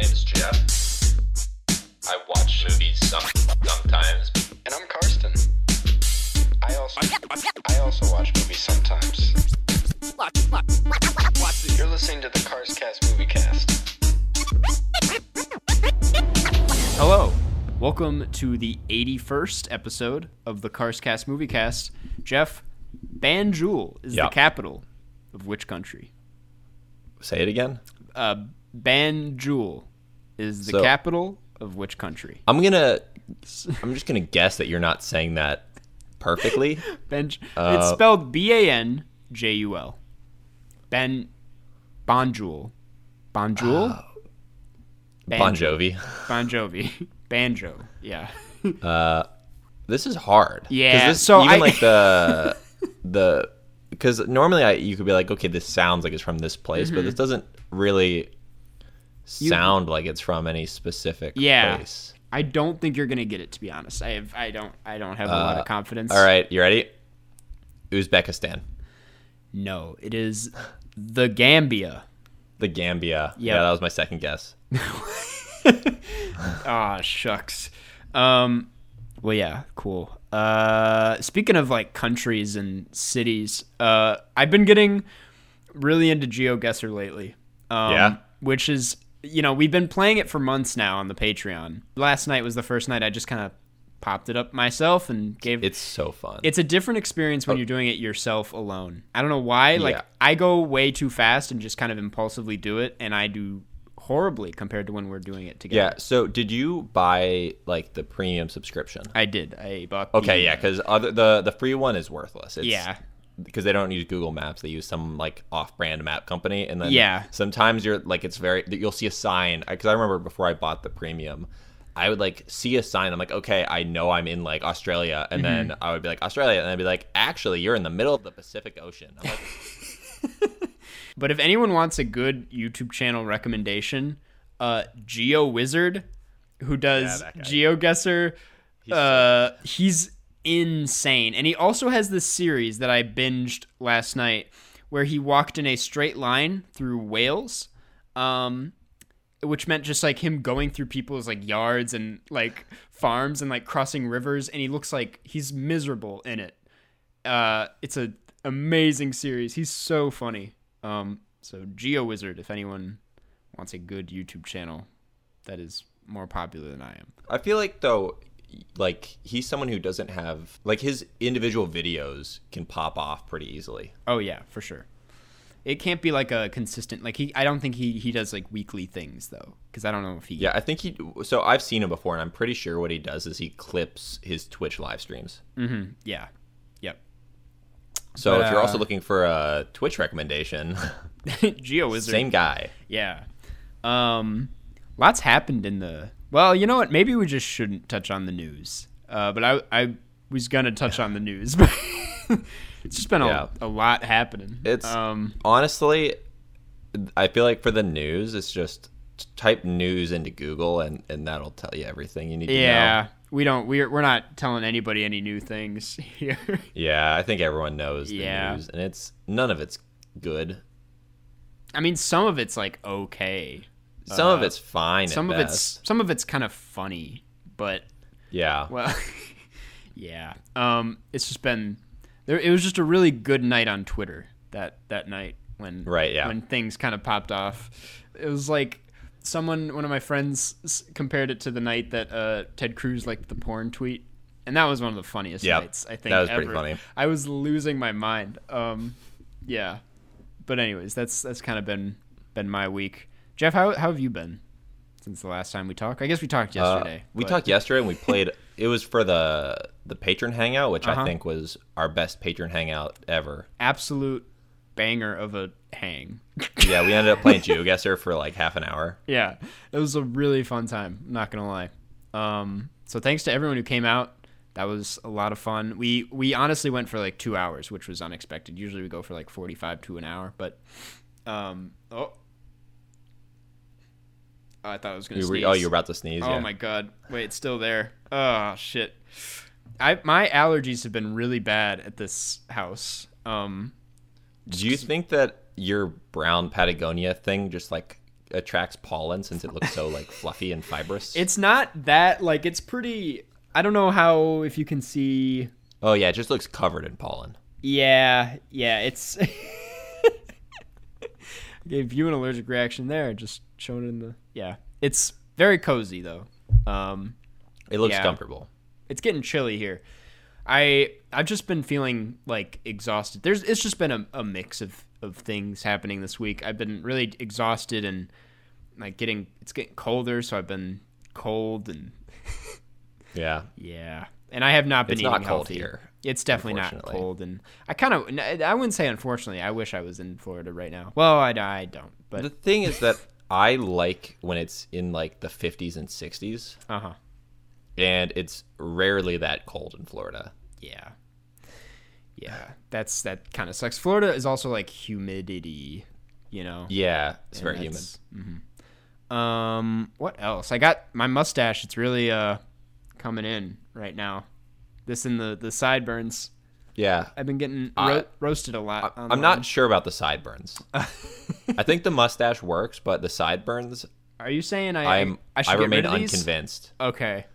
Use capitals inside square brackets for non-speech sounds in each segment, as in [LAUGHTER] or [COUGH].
name is Jeff. I watch movies some, sometimes. And I'm Karsten. I also I also watch movies sometimes. You're listening to the Karstcast Movie Cast. Hello. Welcome to the 81st episode of the Karstcast Movie Cast. Jeff, Banjul is Yeah. the capital of which country? Say it again. Uh, Banjul is the So- capital of which country? I'm gonna. I'm just gonna guess that you're not saying that perfectly. [LAUGHS] It's Uh, spelled B A N J U L. Ben Banjul. Banjul? bon Jovi. Bon Jovi. [LAUGHS] Banjo. Yeah. [LAUGHS] Uh, this is hard. Yeah, This, so even I- like the the because normally I you could be like, okay, this sounds like it's from this place, Mm-hmm. but this doesn't really sound like it's from any specific Yeah. place. I don't think you're gonna get it to be honest. I have I don't I don't have a lot of confidence. Uh, All right, you ready? Uzbekistan, No, it is the Gambia. the Gambia. Yep. Yeah, that was my second guess. [LAUGHS] [LAUGHS] Ah, shucks. Um, well, yeah, cool. Uh, speaking of like countries and cities, uh, I've been getting really into GeoGuessr lately. Um, Yeah? Which is, you know, we've been playing it for months now on the Patreon. Last night was the first night I just kind of popped it up myself and gave It's so fun. it's a different experience when oh. you're doing it yourself alone. I don't know why. Like Yeah. I go way too fast and just kind of impulsively do it, and I do horribly compared to when we're doing it together. yeah. So, did you buy like the premium subscription? I did. I bought. Okay, yeah, uh, because other the the free one is worthless. It's, Yeah. Because they don't use Google Maps. They use some like off-brand map company, and then Yeah. sometimes you're like it's very you'll see a sign because I remember before I bought the premium. I would like see a sign. I'm like, okay, I know I'm in like Australia, and Mm-hmm. then I would be like Australia, and I'd be like, actually, you're in the middle of the Pacific Ocean. I'm like, [LAUGHS] But if anyone wants a good YouTube channel recommendation, uh, Geo Wizard, who does guy. GeoGuessr, uh, he's insane, and he also has this series that I binged last night, where he walked in a straight line through Wales, um, which meant just like him going through people's like yards and like farms and like crossing rivers, and he looks like he's miserable in it. Uh, it's a amazing series. He's so funny. Um, so Geo Wizard, if anyone wants a good YouTube channel that is more popular than I am. I feel like though, like he's someone who doesn't have like his individual videos can pop off pretty easily. Oh yeah, for sure. It can't be like a consistent like he. I don't think he he does like weekly things though, because I don't know if he. Yeah, I think he. So I've seen him before, and I'm pretty sure what he does is he clips his Twitch live streams. Mm-hmm. Yeah. Yep. So But, if you're uh, also looking for a Twitch recommendation, [LAUGHS] Geo Wizard. same guy. Yeah. Um, lots happened in the. Well, you know what? Maybe we just shouldn't touch on the news. Uh, but I I was gonna touch on the news, [LAUGHS] but it's just been a, Yeah. a lot happening. It's um honestly, I feel like for the news, it's just type news into Google, and and that'll tell you everything you need to know. yeah. We don't. We're we're not telling anybody any new things [LAUGHS] here. Yeah, I think everyone knows the Yeah. news, and it's none of it's good. I mean, some of it's like okay. Some of it's fine. Some of best. it's some of it's kind of funny, but yeah. Well, [LAUGHS] yeah. Um, it's just been there. It was just a really good night on Twitter that that night when Right, yeah. when things kind of popped off. It was like someone, one of my friends, s- compared it to the night that uh, Ted Cruz liked the porn tweet, and that was one of the funniest Yep, nights I think. that was pretty ever. funny. I was losing my mind. Um, yeah. But anyways, that's that's kind of been been my week. Jeff, how how have you been since the last time we talked? I guess we talked Uh, yesterday. we but- talked yesterday and we played it was for the the patron hangout which Uh-huh. i think was our best patron hangout ever absolute banger of a hang. yeah we ended up [LAUGHS] playing geoguessr for like half an hour yeah, it was a really fun time. I'm not gonna lie. Um, so thanks to everyone who came out. That was a lot of fun. We we honestly went for like two hours, which was unexpected. Usually we go for like 45 to an hour, but um, oh. Oh, I thought I was gonna You were- sneeze. oh you're about to sneeze Oh yeah. my god! Wait, it's still there. Oh shit! I my allergies have been really bad at this house. Um, do you think that your brown patagonia thing just like attracts pollen since it looks so like [LAUGHS] fluffy and fibrous. It's not that like it's pretty. I don't know how if you can see. oh yeah, it just looks covered in pollen. Yeah, yeah, it's. [LAUGHS] Gave you an allergic reaction there, just showing it in the. Yeah, it's very cozy though. Um, It looks Yeah. comfortable. it's getting chilly here. I I've just been feeling like exhausted. There's it's just been a, a mix of of things happening this week. I've been really exhausted and like getting it's getting colder, so I've been cold and [LAUGHS] Yeah. yeah. And I have not been It's eating not cold healthy. here, It's definitely not cold, and I kind of I wouldn't say unfortunately. I wish I was in Florida right now. Well, I, I don't, but The thing is that [LAUGHS] I like when it's in like the 50s and 60s, uh huh. and it's rarely that cold in Florida. Yeah. Yeah, that's that kind of sucks. Florida is also like humidity, you know. Yeah, it's and very humid. mhm. Um, what else? I got my mustache. It's really uh coming in right now. This and the the sideburns. Yeah. I've been getting uh, I- roasted a lot. I'm online. not sure about the sideburns. [LAUGHS] I think the mustache works, but the sideburns, Are you saying I I'm I I, remain rid of these? unconvinced. Okay.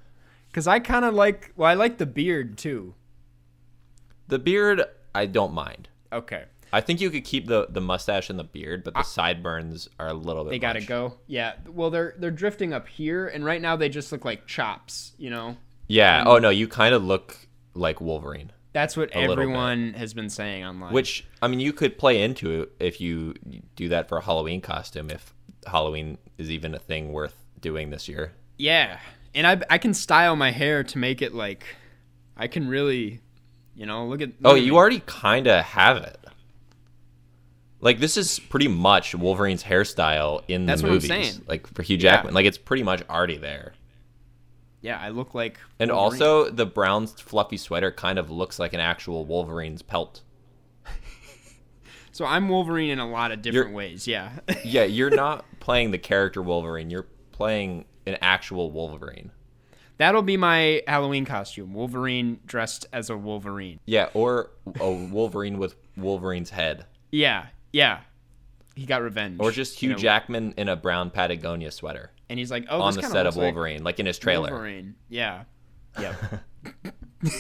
Cuz I kind of like well I like the beard too. The beard, I don't mind. Okay. I think you could keep the the mustache and the beard, but the sideburns are a little bit. They got to much. go. Yeah. Well, they're they're drifting up here and right now they just look like chops, you know. Yeah. Oh no, you kind of look like Wolverine. That's what everyone has been saying online. Which I mean, you could play into it if you do that for a Halloween costume. If Halloween is even a thing worth doing this year. Yeah, and I I can style my hair to make it like I can really, you know, look at. Oh, at you me. already kind of have it. Like this is pretty much Wolverine's hairstyle in That's the movies. Like for Hugh Yeah. Jackman, like it's pretty much already there. Yeah, I look like. And also, the brown fluffy sweater kind of looks like an actual Wolverine's pelt. so I'm Wolverine in a lot of different You're- ways. Yeah, [LAUGHS] Yeah, you're not playing the character Wolverine. You're playing an actual Wolverine. that'll be my Halloween costume: Wolverine dressed as a Wolverine. Yeah, or a Wolverine with Wolverine's head. Yeah, yeah. He got revenge. Or just Hugh You know, Jackman in a brown Patagonia sweater and he's like, "Oh, on the set of looks like Wolverine, like in his trailer. Wolverine. Yeah. Yep. [LAUGHS]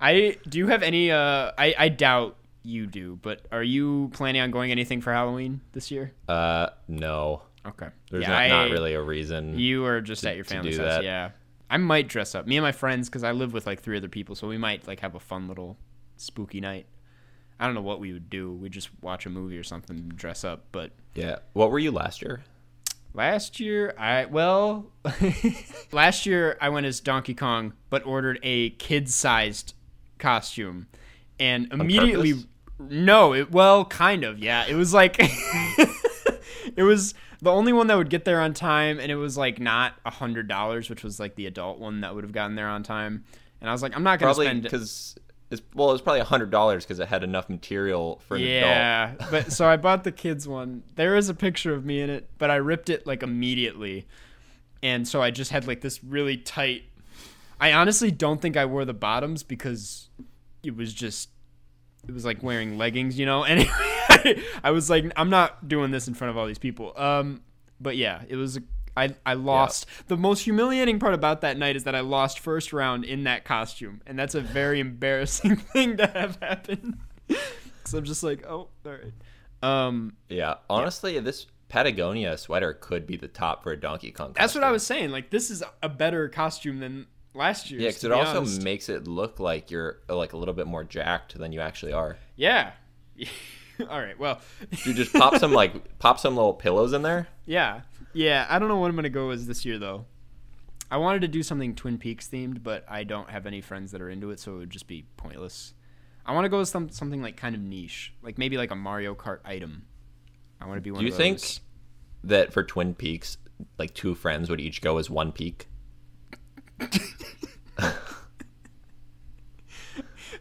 I do you have any uh I I doubt you do, but are you planning on going anything for Halloween this year? Uh, no. Okay. There's yeah, not, I, not really a reason. You are just to- at your family's house, that. yeah. I might dress up. Me and my friends cuz I live with like three other people, so we might like have a fun little spooky night. I don't know what we would do. We'd just watch a movie or something and dress up, but yeah. What were you last year? Last year, I well, [LAUGHS] last year I went as Donkey Kong, but ordered a kid-sized costume, and immediately, no, it well, kind of, yeah. It was like, [LAUGHS] it was the only one that would get there on time, and it was like not a hundred dollars, which was like the adult one that would have gotten there on time. And I was like, I'm not gonna Probably spend because it's well, it was probably a hundred dollars because it had enough material for an adult. Yeah, but so I bought the kids one. There is a picture of me in it, but I ripped it like immediately, and so I just had like this really tight. I honestly don't think I wore the bottoms because it was just it was like wearing leggings, you know. [LAUGHS] Anyway, I was like, I'm not doing this in front of all these people. Um, but yeah, it was. I I lost. The most humiliating part about that night is that I lost first round in that costume, and that's a very [LAUGHS] embarrassing [LAUGHS] thing to have happen. [LAUGHS] Because I'm just like, oh, all right. Um, Yeah, honestly, this Patagonia sweater could be the top for a Donkey Kong. that's what I was saying. Like, this is a better costume than last year's. Yeah, because it be also honest. makes it look like you're like a little bit more jacked than you actually are. yeah. all right. Well, You just pop some like pop some little pillows in there. yeah, yeah. I don't know what I'm gonna go as this year though. I wanted to do something Twin Peaks themed, but I don't have any friends that are into it, so it would just be pointless. I want to go with some, something like kind of niche, like maybe like a Mario Kart item. I want to be one Do you of think that for Twin Peaks, like two friends would each go as one peak? [LAUGHS]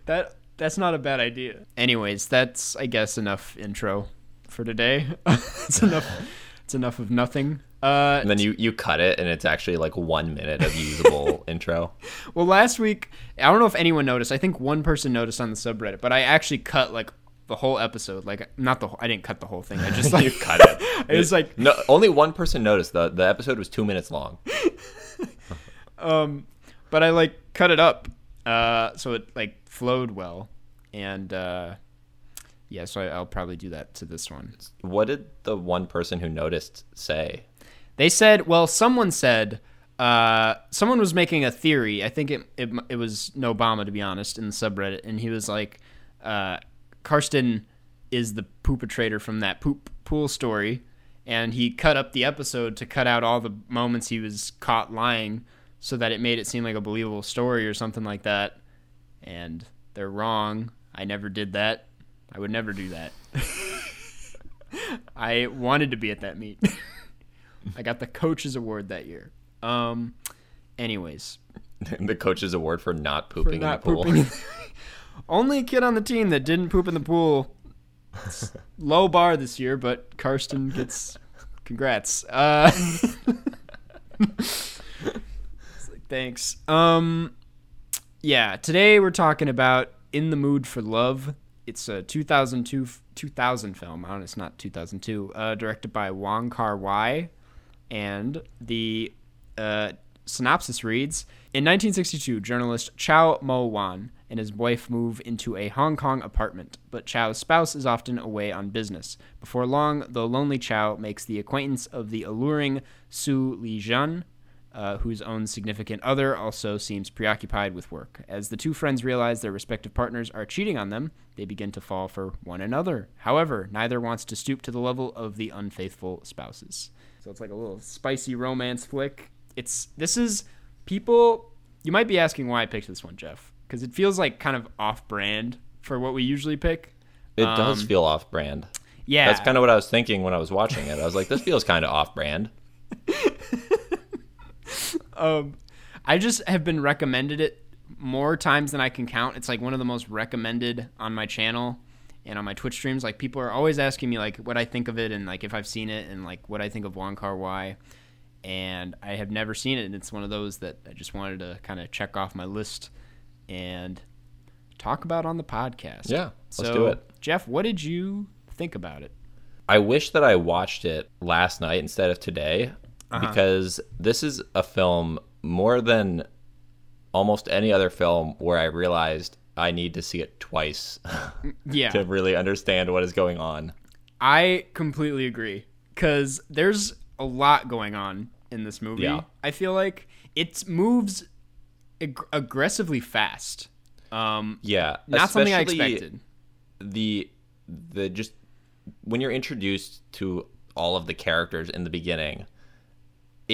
That that's not a bad idea. Anyways, that's I guess enough intro for today. [LAUGHS] that's enough. It's enough of nothing. Uh, And then you you cut it, and it's actually like one minute of usable [LAUGHS] intro. well, last week I don't know if anyone noticed. I think one person noticed on the subreddit, but I actually cut like the whole episode. Like not the whole, I didn't cut the whole thing. I just [LAUGHS] like you cut it. [LAUGHS] it was like No, only one person noticed. the The episode was two minutes long. um, but I like cut it up uh, so it like flowed well, and uh, yeah, so I'll probably do that to this one. What did the one person who noticed say? They said, well, someone said, uh, someone was making a theory. I think it, it it was Obama to be honest in the subreddit, and he was like, uh, Karsten is the poopatrator from that poop pool story, and he cut up the episode to cut out all the moments he was caught lying, so that it made it seem like a believable story or something like that. And they're wrong. I never did that. I would never do that. I wanted to be at that meet. [LAUGHS] I got the coach's award that year. Um, anyways, [LAUGHS] the coach's award for not for pooping not in the pool. pooping. [LAUGHS] Only kid on the team that didn't poop in the pool. It's low bar this year, but Karsten gets congrats. Uh, like, thanks. Um, yeah, today we're talking about In the Mood for Love. It's a 2002 2000 film. I don't it's not 2002. Uh, directed by Wong Kar Wai, and the uh, synopsis reads In 1962, journalist Chow Mo Wan and his wife move into a Hong Kong apartment, but Chow's spouse is often away on business. Before long, the lonely Chow makes the acquaintance of the alluring Su Li Jun, uh, whose own significant other also seems preoccupied with work. As the two friends realize their respective partners are cheating on them, they begin to fall for one another. However, neither wants to stoop to the level of the unfaithful spouses. So it's like a little spicy romance flick. It's this is people. You might be asking why I picked this one, Jeff, because it feels like kind of off-brand for what we usually pick. It does Um, feel off brand. Yeah, That's kind of what I was thinking when I was watching it. I was like, this feels kind of off brand. [LAUGHS] um, I just have been recommended it more times than I can count. It's like one of the most recommended on my channel and on my Twitch streams. Like people are always asking me like what I think of it and like if I've seen it and like what I think of Wong Kar Wai. And I have never seen it, and it's one of those that I just wanted to kind of check off my list and talk about on the podcast. Yeah, let's so, do it. Jeff, what did you think about it? I wish that I watched it last night instead of today Uh-huh. because this is a film more than almost any other film where I realized I need to see it twice [LAUGHS] Yeah. to really understand what is going on. I completely agree because there's a lot going on in this movie. Yeah. I feel like it moves ag- aggressively fast. Um, Yeah, not something I expected. The the just when you're introduced to all of the characters in the beginning,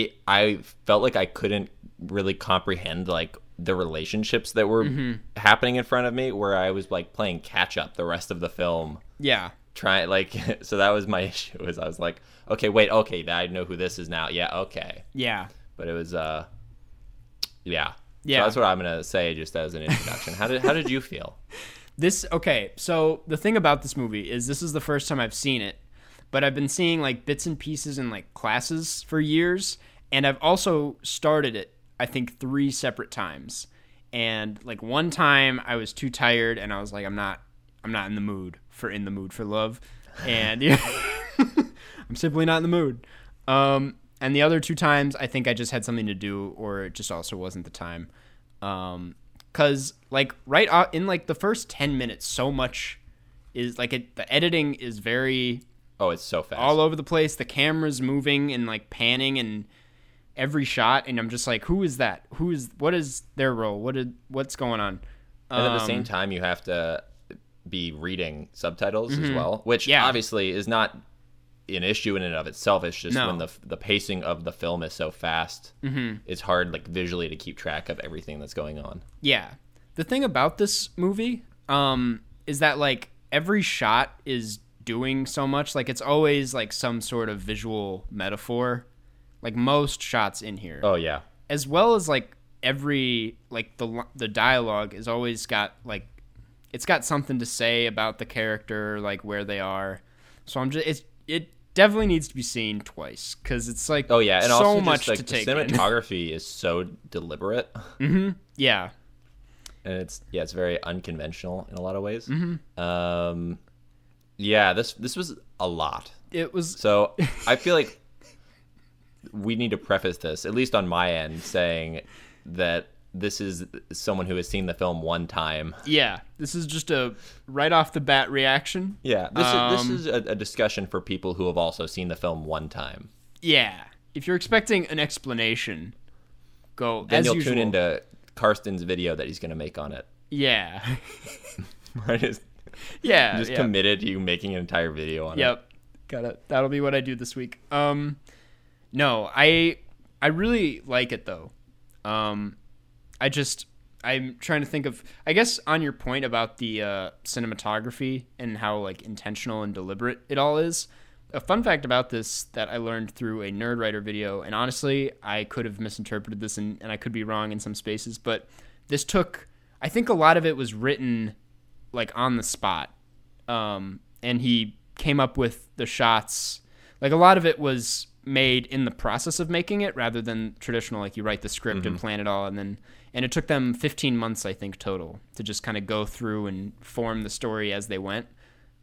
it I felt like I couldn't really comprehend like the relationships that were Mm-hmm. happening in front of me where I was like playing catch up the rest of the film. Yeah, Try like [LAUGHS] so that was my [LAUGHS] issue was I was like, okay, wait, okay, I know who this is now. Yeah, okay. yeah, But it was uh yeah. Yeah. So that's what I'm gonna say just as an introduction. how did how did you feel? [LAUGHS] This okay, so the thing about this movie is this is the first time I've seen it, but I've been seeing like bits and pieces in like classes for years, and I've also started it I think 3 separate times. And like one time I was too tired and I was like I'm not I'm not in the mood for in the mood for love. And yeah, [LAUGHS] I'm simply not in the mood. Um and the other two times I think I just had something to do or it just also wasn't the time. Um cuz like right in like the first 10 minutes so much is like it the editing is very Oh, it's so fast. all over the place. The camera's moving and like panning and every shot and I'm just like who is that? Who is what is their role? What did what's going on? and at the same Um, time you have to be reading subtitles as well which Mm-hmm. Yeah. obviously is not an issue in and of itself it's just No. when the the pacing of the film is so fast Mm-hmm. it's hard like visually to keep track of everything that's going on Yeah. The thing about this movie um is that like every shot is doing so much like it's always like some sort of visual metaphor. Like most shots in here. Oh yeah. As well as like every like the the dialogue is always got like it's got something to say about the character like where they are. So i'm just it's it definitely needs to be seen twice because it's like oh yeah and so also much just, like, to the take in. cinematography is so deliberate. [LAUGHS] Mhm. yeah. And it's yeah it's very unconventional in a lot of ways. Mm-hmm. um Yeah, this this was a lot. It was So I feel like we need to preface this, at least on my end, saying that this is someone who has seen the film one time. yeah. This is just a right off the bat reaction. Yeah, this Um, is this is a, a discussion for people who have also seen the film one time. Yeah. If you're expecting an explanation, go Then you'll usual. tune into Karsten's video that he's going to make on it. Yeah. [LAUGHS] Right? [LAUGHS] Yeah. just yeah. committed to you making an entire video on it. Yep. Got it. That'll be what I do this week. Um no, I I really like it though. Um I just I'm trying to think of I guess on your point about the uh cinematography and how like intentional and deliberate it all is. A fun fact about this that I learned through a Nerdwriter video, and honestly, I could have misinterpreted this and, and I could be wrong in some spaces, but this took I think a lot of it was written like on the spot um, and he came up with the shots. Like a lot of it was made in the process of making it, rather than traditional. Like you write the script and plan it all, and then and it took them 15 months, I think, total to just kind of go through and form the story as they went.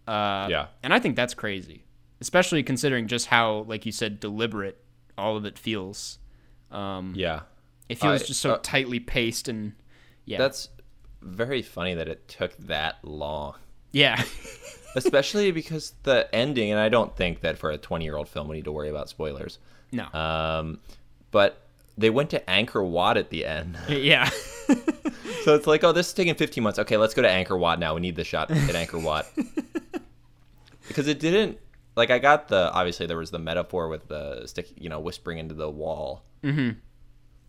Uh, Yeah. and I think that's crazy, especially considering just how, like you said, deliberate all of it feels. Um, Yeah. it feels just so uh, tightly paced, and yeah, That's very funny that it took that long. yeah, [LAUGHS] Especially because the ending, and I don't think that for a 20 year old film we need to worry about spoilers. no, Um, but they went to Angkor Wat at the end. [LAUGHS] yeah, [LAUGHS] So it's like, oh, this is taking 15 months. Okay, let's go to Angkor Wat now. We need the shot at Angkor Wat. because it didn't, like, I got the, obviously, there was the metaphor with the stick, you know, whispering into the wall. Mm-hmm.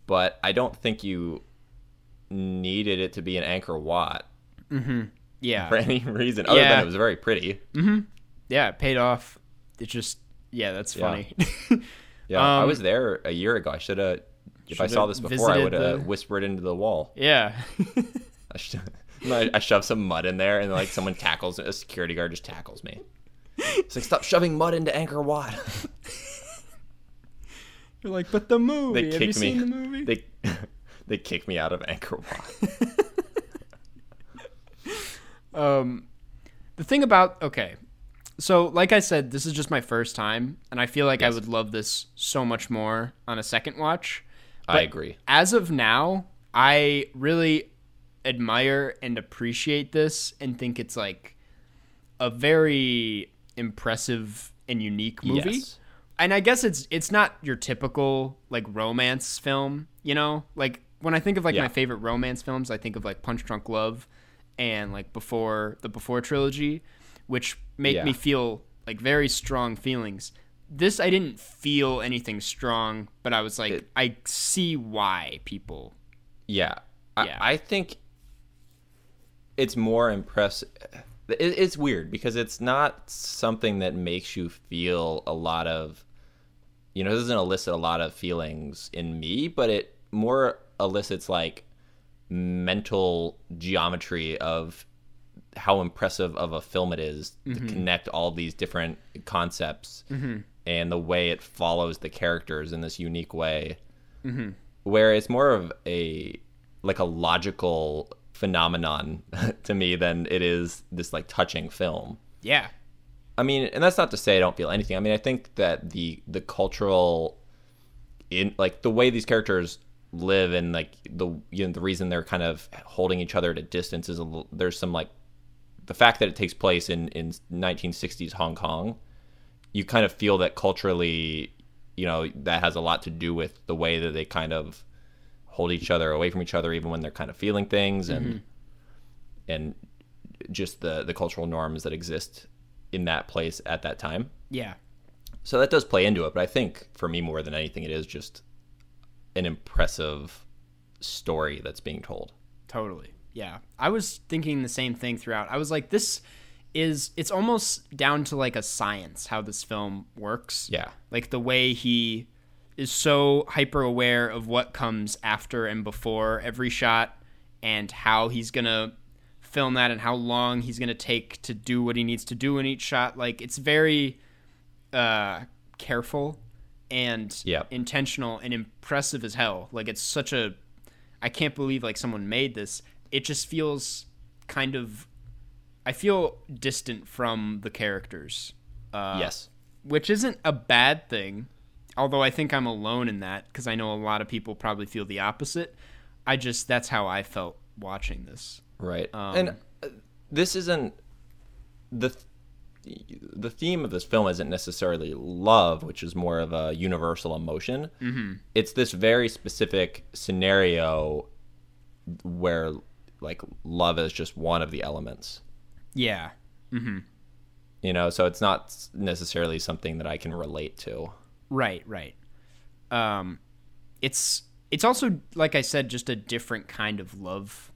But I don't think you needed it to be an Angkor Wat yeah. for any [LAUGHS] reason other Yeah. than it was very pretty. yeah, it paid off. It just yeah, that's funny. [LAUGHS] Yeah, I Um, was there a year ago. I should have, if I saw this before, I would have the- whispered into the wall. yeah. [LAUGHS] I, sh- I, I shove some mud in there, and like someone tackles a security guard just tackles me. It's like stop shoving mud into Angkor Wat. You're like, but the movie. they kicked me. seen the movie? They they kicked me out of Angkor Wat. [LAUGHS] um, the thing about okay, so like I said, this is just my first time, and I feel like I would love this so much more on a second watch. I agree. As of now, I really admire and appreciate this, and think it's like a very impressive and unique movie. Yes. and I guess it's it's not your typical like romance film, you know? Like when I think of like Yeah. my favorite romance films, I think of like Punch Drunk Love and like before the Before trilogy, which make Yeah. me feel like very strong feelings. This I didn't feel anything strong, but I was like It- I see why people Yeah. I, Yeah. I think it's more impressive. It, it's weird because it's not something that makes you feel a lot of, you know, it doesn't elicit a lot of feelings in me, but it more elicits like mental geometry of how impressive of a film it is to mm-hmm. connect all these different concepts mm-hmm. and the way it follows the characters in this unique way mm-hmm. where it's more of a like a logical phenomenon [LAUGHS] to me than it is this like touching film. Yeah. I mean, and that's not to say I don't feel anything. I mean, I think that the the cultural in like the way these characters live and like the you know the reason they're kind of holding each other at a distance is a, there's some like the fact that it takes place in in 1960s Hong Kong. You kind of feel that culturally, you know, that has a lot to do with the way that they kind of hold each other away from each other even when they're kind of feeling things and mm-hmm. and just the the cultural norms that exist in that place at that time. Yeah. So that does play into it, but I think for me more than anything it is just an impressive story that's being told. Totally. Yeah. I was thinking the same thing throughout. I was like, this is, it's almost down to like a science how this film works. Yeah. Like the way he is so hyper aware of what comes after and before every shot and how he's going to film that and how long he's going to take to do what he needs to do in each shot. Like it's very uh, careful and intentional and impressive as hell. Like it's such a I can't believe like someone made this. It just feels kind of I feel distant from the characters. Uh, yes. which isn't a bad thing. Although I think I'm alone in that because I know a lot of people probably feel the opposite. I just that's how I felt watching this. Right. Um, and uh, this isn't the the theme of this film isn't necessarily love, which is more of a universal emotion. Mm-hmm. It's this very specific scenario where like love is just one of the elements. Yeah. You know, so it's not necessarily something that I can relate to. Right, right. Um it's it's also like I said just a different kind of love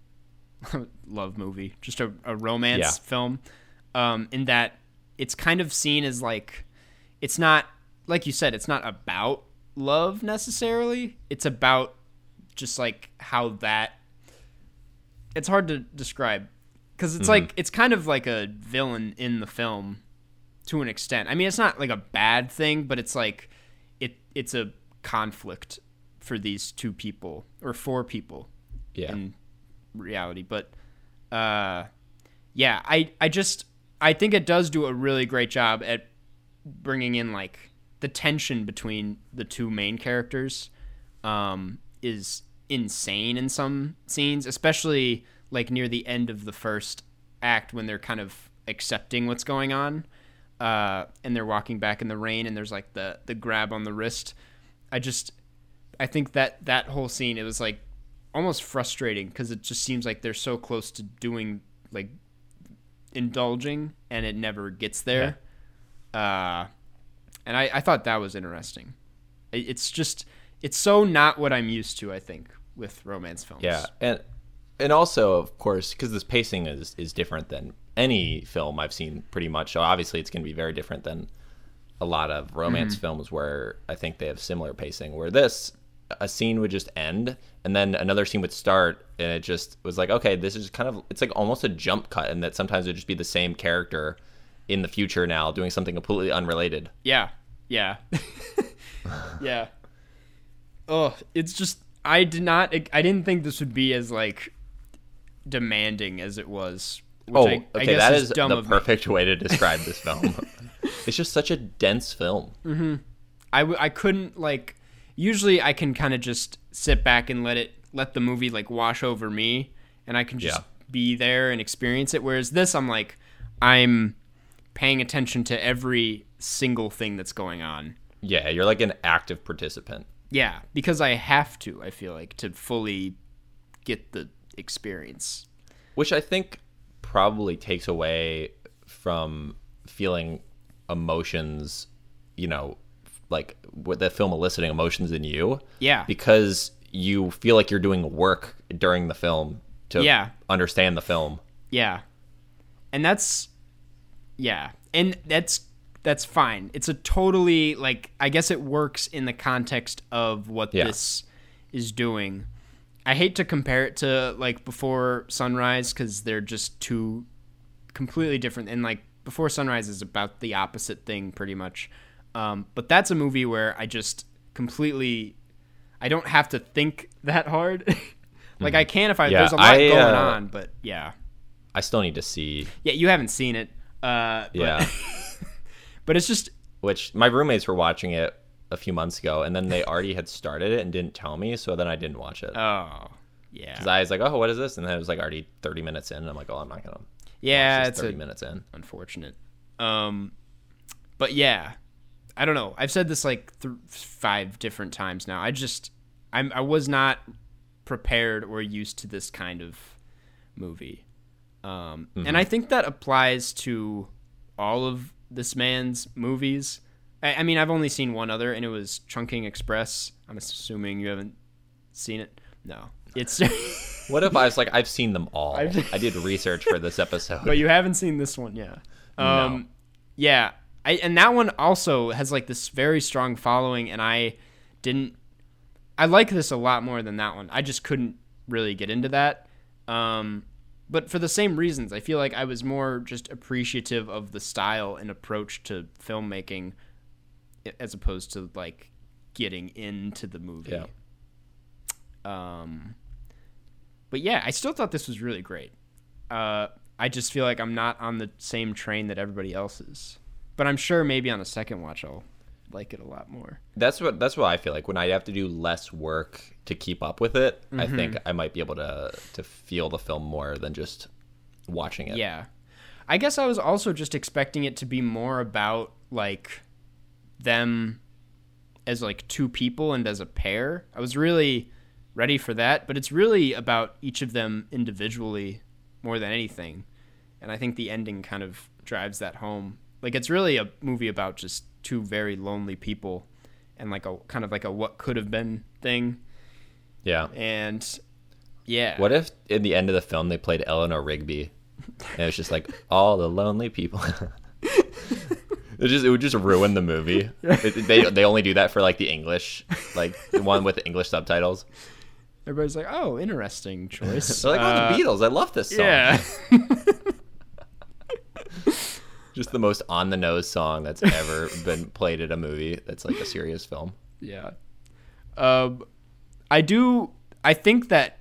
[LAUGHS] love movie, just a, a romance Yeah. film. Um in that it's kind of seen as like it's not like you said it's not about love necessarily. It's about just like how that it's hard to describe because it's like it's kind of like a villain in the film to an extent. I mean, it's not like a bad thing, but it's like it it's a conflict for these two people or four people Yeah. in reality. But uh, yeah, I I just I think it does do a really great job at bringing in like the tension between the two main characters um, is insane in some scenes, especially like near the end of the first act when they're kind of accepting what's going on uh, and they're walking back in the rain and there's like the the grab on the wrist. I just I think that that whole scene it was like almost frustrating because it just seems like they're so close to doing like indulging and it never gets there. Uh, and I, I thought that was interesting. It- It's just it's so not what I'm used to. I think with romance films. Yeah, and and also of course because this pacing is is different than any film I've seen pretty much. So obviously it's going to be very different than a lot of romance films where I think they have similar pacing. Where this a scene would just end and then another scene would start and it just was like okay this is kind of it's like almost a jump cut and that sometimes it would just be the same character in the future now doing something completely unrelated Yeah. Yeah. [LAUGHS] yeah. Oh, it's just I did not I didn't think this would be as like demanding as it was. Which oh I, I okay guess that is is dumb the of me. perfect way to describe this [LAUGHS] film it's just such a dense film mm-hmm. I, w- I couldn't like usually I can kind of just sit back and let it let the movie like wash over me and I can just Yeah. be there and experience it whereas this I'm like I'm paying attention to every single thing that's going on. yeah you're like an active participant Yeah, because I have to, I feel like to fully get the experience. which I think probably takes away from feeling emotions, you know, like with the film eliciting emotions in you. Yeah. Because you feel like you're doing work during the film to Yeah. understand the film. Yeah. And that's yeah. And that's that's fine. It's a totally like I guess it works in the context of what Yeah. this is doing. I hate to compare it to like Before Sunrise cuz they're just two completely different and like Before Sunrise is about the opposite thing pretty much. Um, but that's a movie where I just completely I don't have to think [LAUGHS] that hard. [LAUGHS] like I can if I Yeah, there's a lot I, going uh, on, but yeah. I still need to see. Yeah, you haven't seen it. Uh, but, Yeah. [LAUGHS] but it's just Which my roommates were watching it a few months ago, and then they already had started it and didn't tell me, so then I didn't watch it. oh yeah. Because I was like, oh, what is this? And then it was like already 30 minutes in, and I'm like, oh, I'm not gonna. yeah, it's 30 a, minutes in. unfortunate. Um, but yeah, I don't know. I've said this like th- five different times now. I just I'm I was not prepared or used to this kind of movie. Um, and I think that applies to all of this man's movies. I, I mean, I've only seen one other, and it was Chungking Express. I'm assuming you haven't seen it. No, it's [LAUGHS] What if I was like, I've seen them all? I did research for this [LAUGHS] episode. but you haven't seen this one, yeah. Um, No. Yeah, I, and that one also has like this very strong following, and I didn't. I like this a lot more than that one. I just couldn't really get into that. Um, but for the same reasons, I feel like I was more just appreciative of the style and approach to filmmaking, as opposed to like getting into the movie. Yeah. Um, but yeah, I still thought this was really great. Uh, I just feel like I'm not on the same train that everybody else is. But I'm sure maybe on a second watch I'll like it a lot more. That's what that's what I feel like when I have to do less work to keep up with it. I Mm-hmm. think I might be able to to feel the film more than just watching it. Yeah. I guess I was also just expecting it to be more about like them as like two people and as a pair. I was really ready for that, but it's really about each of them individually more than anything. And I think the ending kind of drives that home. Like it's really a movie about just two very lonely people and like a kind of like a what could have been thing. Yeah. And yeah. What if in the end of the film they played Eleanor Rigby, and it was just like [LAUGHS] all the lonely people. [LAUGHS] it just it would just ruin the movie. [LAUGHS] It- they they only do that for like the English, like the one with the English subtitles. Everybody's like, "Oh, interesting choice." They're like, oh, Uh, the Beatles. I love this song. Yeah. Just the most on the nose song that's ever [LAUGHS] been played at a movie. That's like a serious film. Yeah. Um, I do. I think that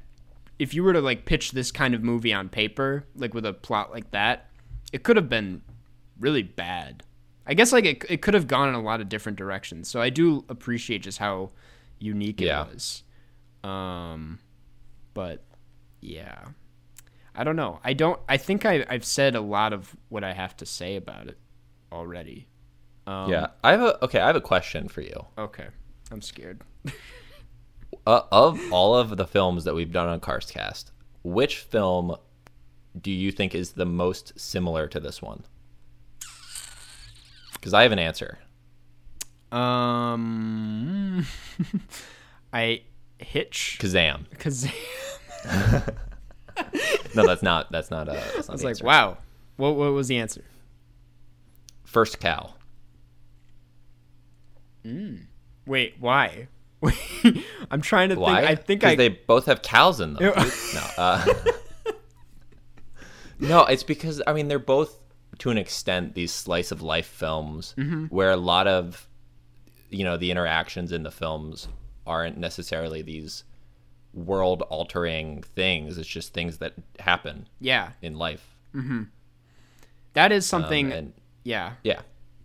if you were to like pitch this kind of movie on paper, like with a plot like that, it could have been really bad. I guess like it, it could have gone in a lot of different directions. So I do appreciate just how unique it Yeah. was. Um, but yeah, I don't know. I don't. I think I, I've said a lot of what I have to say about it already. Um, yeah, I have a okay. I have a question for you. Okay. I'm scared. [LAUGHS] Uh, of all of the films that we've done on Karstcast, which film do you think is the most similar to this one? Because I have an answer. Um, [LAUGHS] I hitch Kazam. because [LAUGHS] No, that's not. That's not. Uh, that's not I was like, answer. wow. What what was the answer? First cow. Mm. Wait, why? [LAUGHS] I'm trying to Why? think. I think I. they both have cows in them. [LAUGHS] No. Uh, [LAUGHS] no, it's because I mean they're both to an extent these slice of life films Mm-hmm. where a lot of you know the interactions in the films aren't necessarily these world altering things. It's just things that happen yeah, in life. that is Um, something. and yeah, yeah,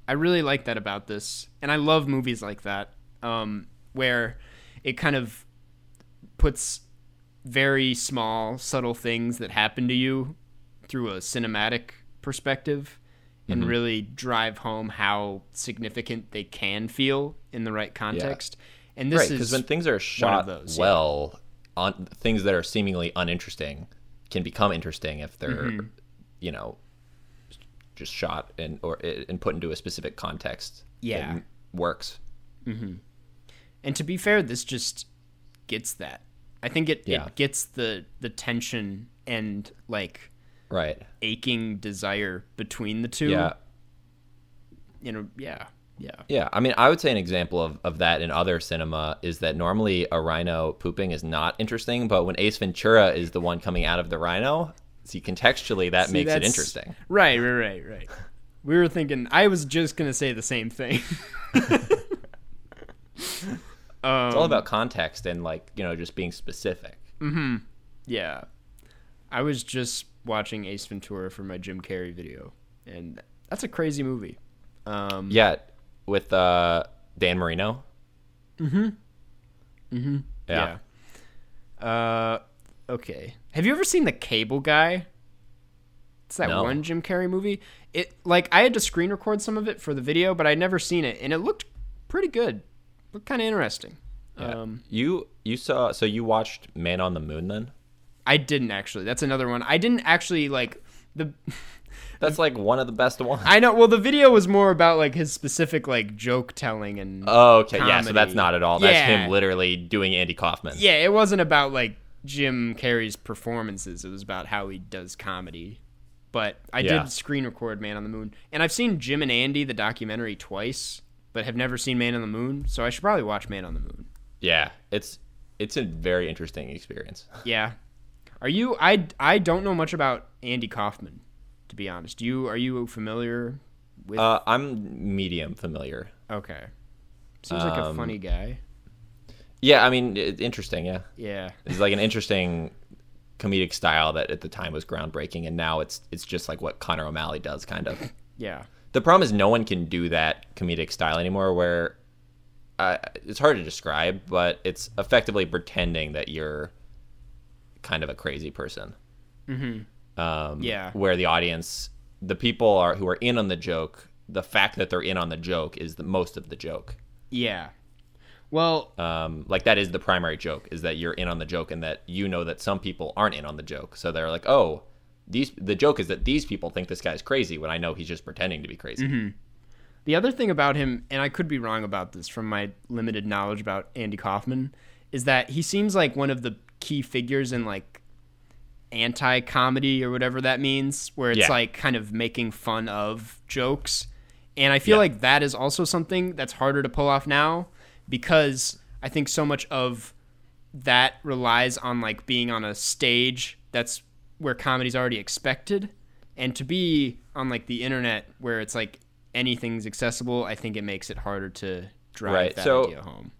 I really like that about this, and I love movies like that, um, where it kind of puts very small, subtle things that happen to you through a cinematic perspective, and Mm-hmm. really drive home how significant they can feel in the right context. And this right. is Because when things are shot those, yeah. On things that are seemingly uninteresting can become interesting if they're, Mm-hmm. you know, just shot and or and put into a specific context. Yeah. works. And to be fair, this just gets that. I think it, Yeah. it gets the the tension and like Right. aching desire between the two. Yeah. You know, yeah. Yeah. Yeah. I mean, I would say an example of, of that in other cinema is that normally a rhino pooping is not interesting, but when Ace Ventura is the one coming out of the rhino, see, contextually, that See, makes it interesting. Right, right, right, right. We were thinking I was just gonna say the same thing. [LAUGHS] It's Um, all about context and, like, you know, just being specific. yeah. I was just watching Ace Ventura for my Jim Carrey video, and that's a crazy movie. Um, Yeah. With uh, Dan Marino. Mm-hmm. Mm-hmm. Yeah. yeah. Uh, okay. Have you ever seen The Cable Guy? It's that No. one Jim Carrey movie. It like I had to screen record some of it for the video, but I'd never seen it, and it looked pretty good. Looked kind of interesting. Yeah. Um, you you saw so you watched Man on the Moon then? I didn't actually. That's another one. I didn't actually like the. [LAUGHS] That's like one of the best ones. I know. Well, the video was more about like his specific like joke telling and. Oh, okay. Yeah, so that's not at all. That's him literally doing Andy Kaufman. yeah, it wasn't about like Jim Carrey's performances. It was about how he does comedy. But I Yeah. did screen record Man on the Moon, and I've seen Jim and Andy the documentary twice, but have never seen Man on the Moon. So I should probably watch Man on the Moon. Yeah, it's it's a very interesting experience. Yeah. Are you? I I don't know much about Andy Kaufman, to be honest. You are you familiar with? Uh, I'm medium familiar. okay. Seems like a um, funny guy. Yeah, I mean, it, interesting. Yeah, Yeah. it's like an interesting comedic style that at the time was groundbreaking, and now it's it's just like what Connor O'Malley does, kind of. [LAUGHS] Yeah. The problem is no one can do that comedic style anymore. Where uh, it's hard to describe, but it's effectively pretending that you're kind of a crazy person. Mm-hmm. Um, Yeah. Where the audience, the people are who are in on the joke, the fact that they're in on the joke is the most of the joke. Yeah. Well, Um, like that is the primary joke is that you're in on the joke and that you know that some people aren't in on the joke. So they're like, oh, these. The joke is that these people think this guy's crazy when I know he's just pretending to be crazy. The other thing about him, and I could be wrong about this from my limited knowledge about Andy Kaufman, is that he seems like one of the key figures in like anti comedy or whatever that means, where it's Yeah. like kind of making fun of jokes. And I feel Yeah. like that is also something that's harder to pull off now because I think so much of that relies on like being on a stage that's where comedy's already expected and to be on like the internet where it's like anything's accessible i think it makes it harder to drive Right, that so- idea home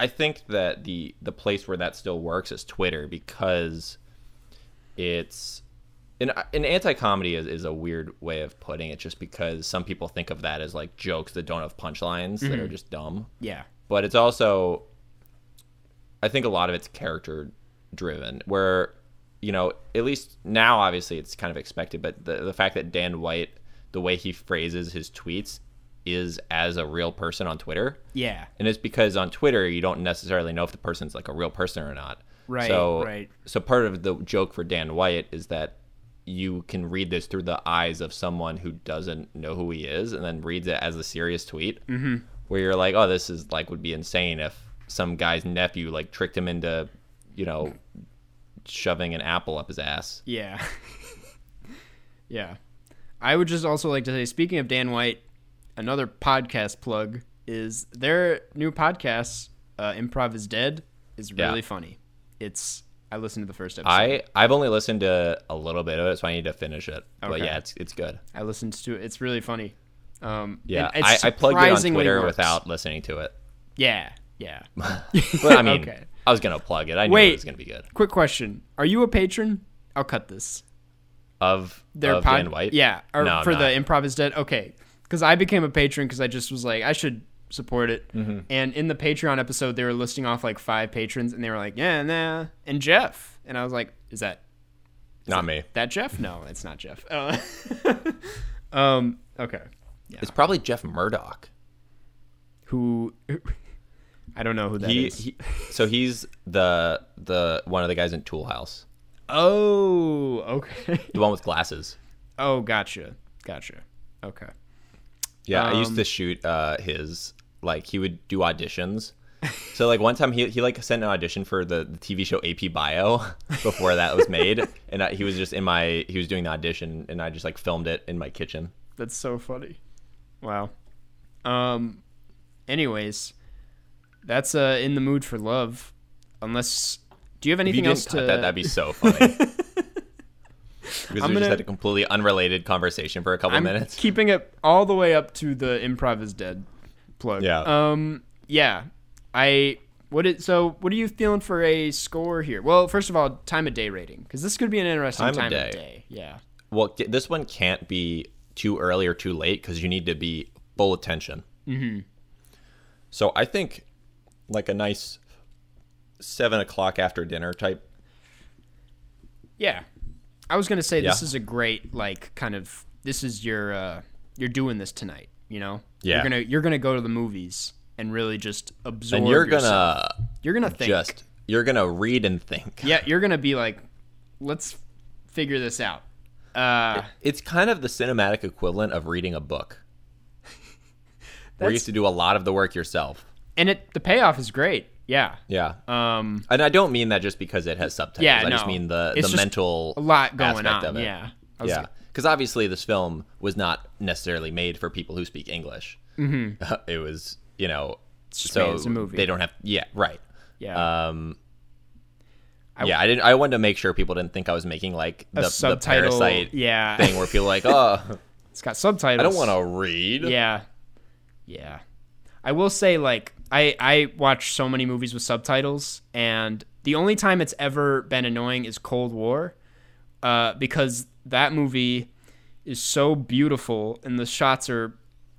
I think that the the place where that still works is Twitter because it's an, an anti-comedy is, is a weird way of putting it just because some people think of that as like jokes that don't have punchlines that are mm-hmm. just dumb. Yeah. But it's also i think a lot of it's character driven where you know at least now obviously it's kind of expected but the, the fact that dan white the way he phrases his tweets is as a real person on twitter. Yeah. And it's because on twitter you don't necessarily know if the person's like a real person or not Right, so right. so part of the joke for dan white is that you can read this through the eyes of someone who doesn't know who he is and then reads it as a serious tweet mm-hmm. where you're like oh this is like would be insane if some guy's nephew like tricked him into you know shoving an apple up his ass yeah [LAUGHS] yeah i would just also like to say speaking of dan white another podcast plug is their new podcast uh, improv is dead is Yeah. really funny it's i listened to the first episode i i've only listened to a little bit of it so i need to finish it but yeah it's it's good I listened to it. It's really funny. Um, yeah I, I plugged it on twitter works. without listening to it Yeah, yeah. [LAUGHS] but i mean [LAUGHS] Okay. i was gonna plug it i knew Wait. it was gonna be good Quick question: Are you a patron? I'll cut this. of Their of pod- White. Yeah, or No, for the not. improv is dead. Okay, because I became a patron because I just was like I should support it. Mm-hmm. And in the Patreon episode, they were listing off like five patrons, and they were like, yeah, nah, and Jeff, and I was like, is that not me. that Jeff? No, it's not Jeff. Uh, [LAUGHS] um, okay. It's probably Jeff Murdoch. Who? [LAUGHS] I don't know who that is. He, he so he's the the one of the guys in Tool House, Oh, okay. the one with glasses. Oh, gotcha. Gotcha. Okay. Yeah, I used Um, to shoot uh, his like he would do auditions. [LAUGHS] So like one time he he like sent an audition for the, the TV show AP Bio [LAUGHS] before that was made, [LAUGHS] and I, he was just in my he was doing the audition, and I just like filmed it in my kitchen. That's so funny. Wow. Um anyways, that's uh in the mood for love. Unless do you have you anything didn't else to that, that'd be so funny. Because I'm we gonna- just had a completely unrelated conversation for a couple I'm minutes. keeping it all the way up to the improv is dead plug. Yeah. Um yeah. I what it so what are you feeling for a score here? Well, first of all, time of day rating cuz this could be an interesting Time of day. of day. Yeah. Well, this one can't be too early or too late because you need to be full attention. Mm-hmm. So I think like a nice seven o'clock after dinner type. Yeah. I was gonna say this is a great like kind of this is your uh you're doing this tonight, you know? Yeah. You're gonna you're gonna go to the movies and really just absorb and you're yourself. gonna you're gonna think just you're gonna read and think. Yeah, you're gonna be like, let's figure this out. Uh It's kind of the cinematic equivalent of reading a book. [LAUGHS] Where you have to do a lot of the work yourself. and it the payoff is great. Yeah. Yeah. Um and I don't mean that just because it has subtitles. Yeah, I just mean the, the mental a lot going aspect on. of it. Yeah. Yeah, because obviously this film was not necessarily made for people who speak English. Mm-hmm. [LAUGHS] it was, you know, just so as a movie. they don't have. Yeah, right. Yeah. Um, I- yeah, I didn't. I wanted to make sure people didn't think I was making like the, the parasite yeah. thing where people are like, oh, [LAUGHS] it's got subtitles. I don't want to read. Yeah. Yeah. I will say like I I watch so many movies with subtitles and the only time it's ever been annoying is Cold War, uh, because that movie is so beautiful and the shots are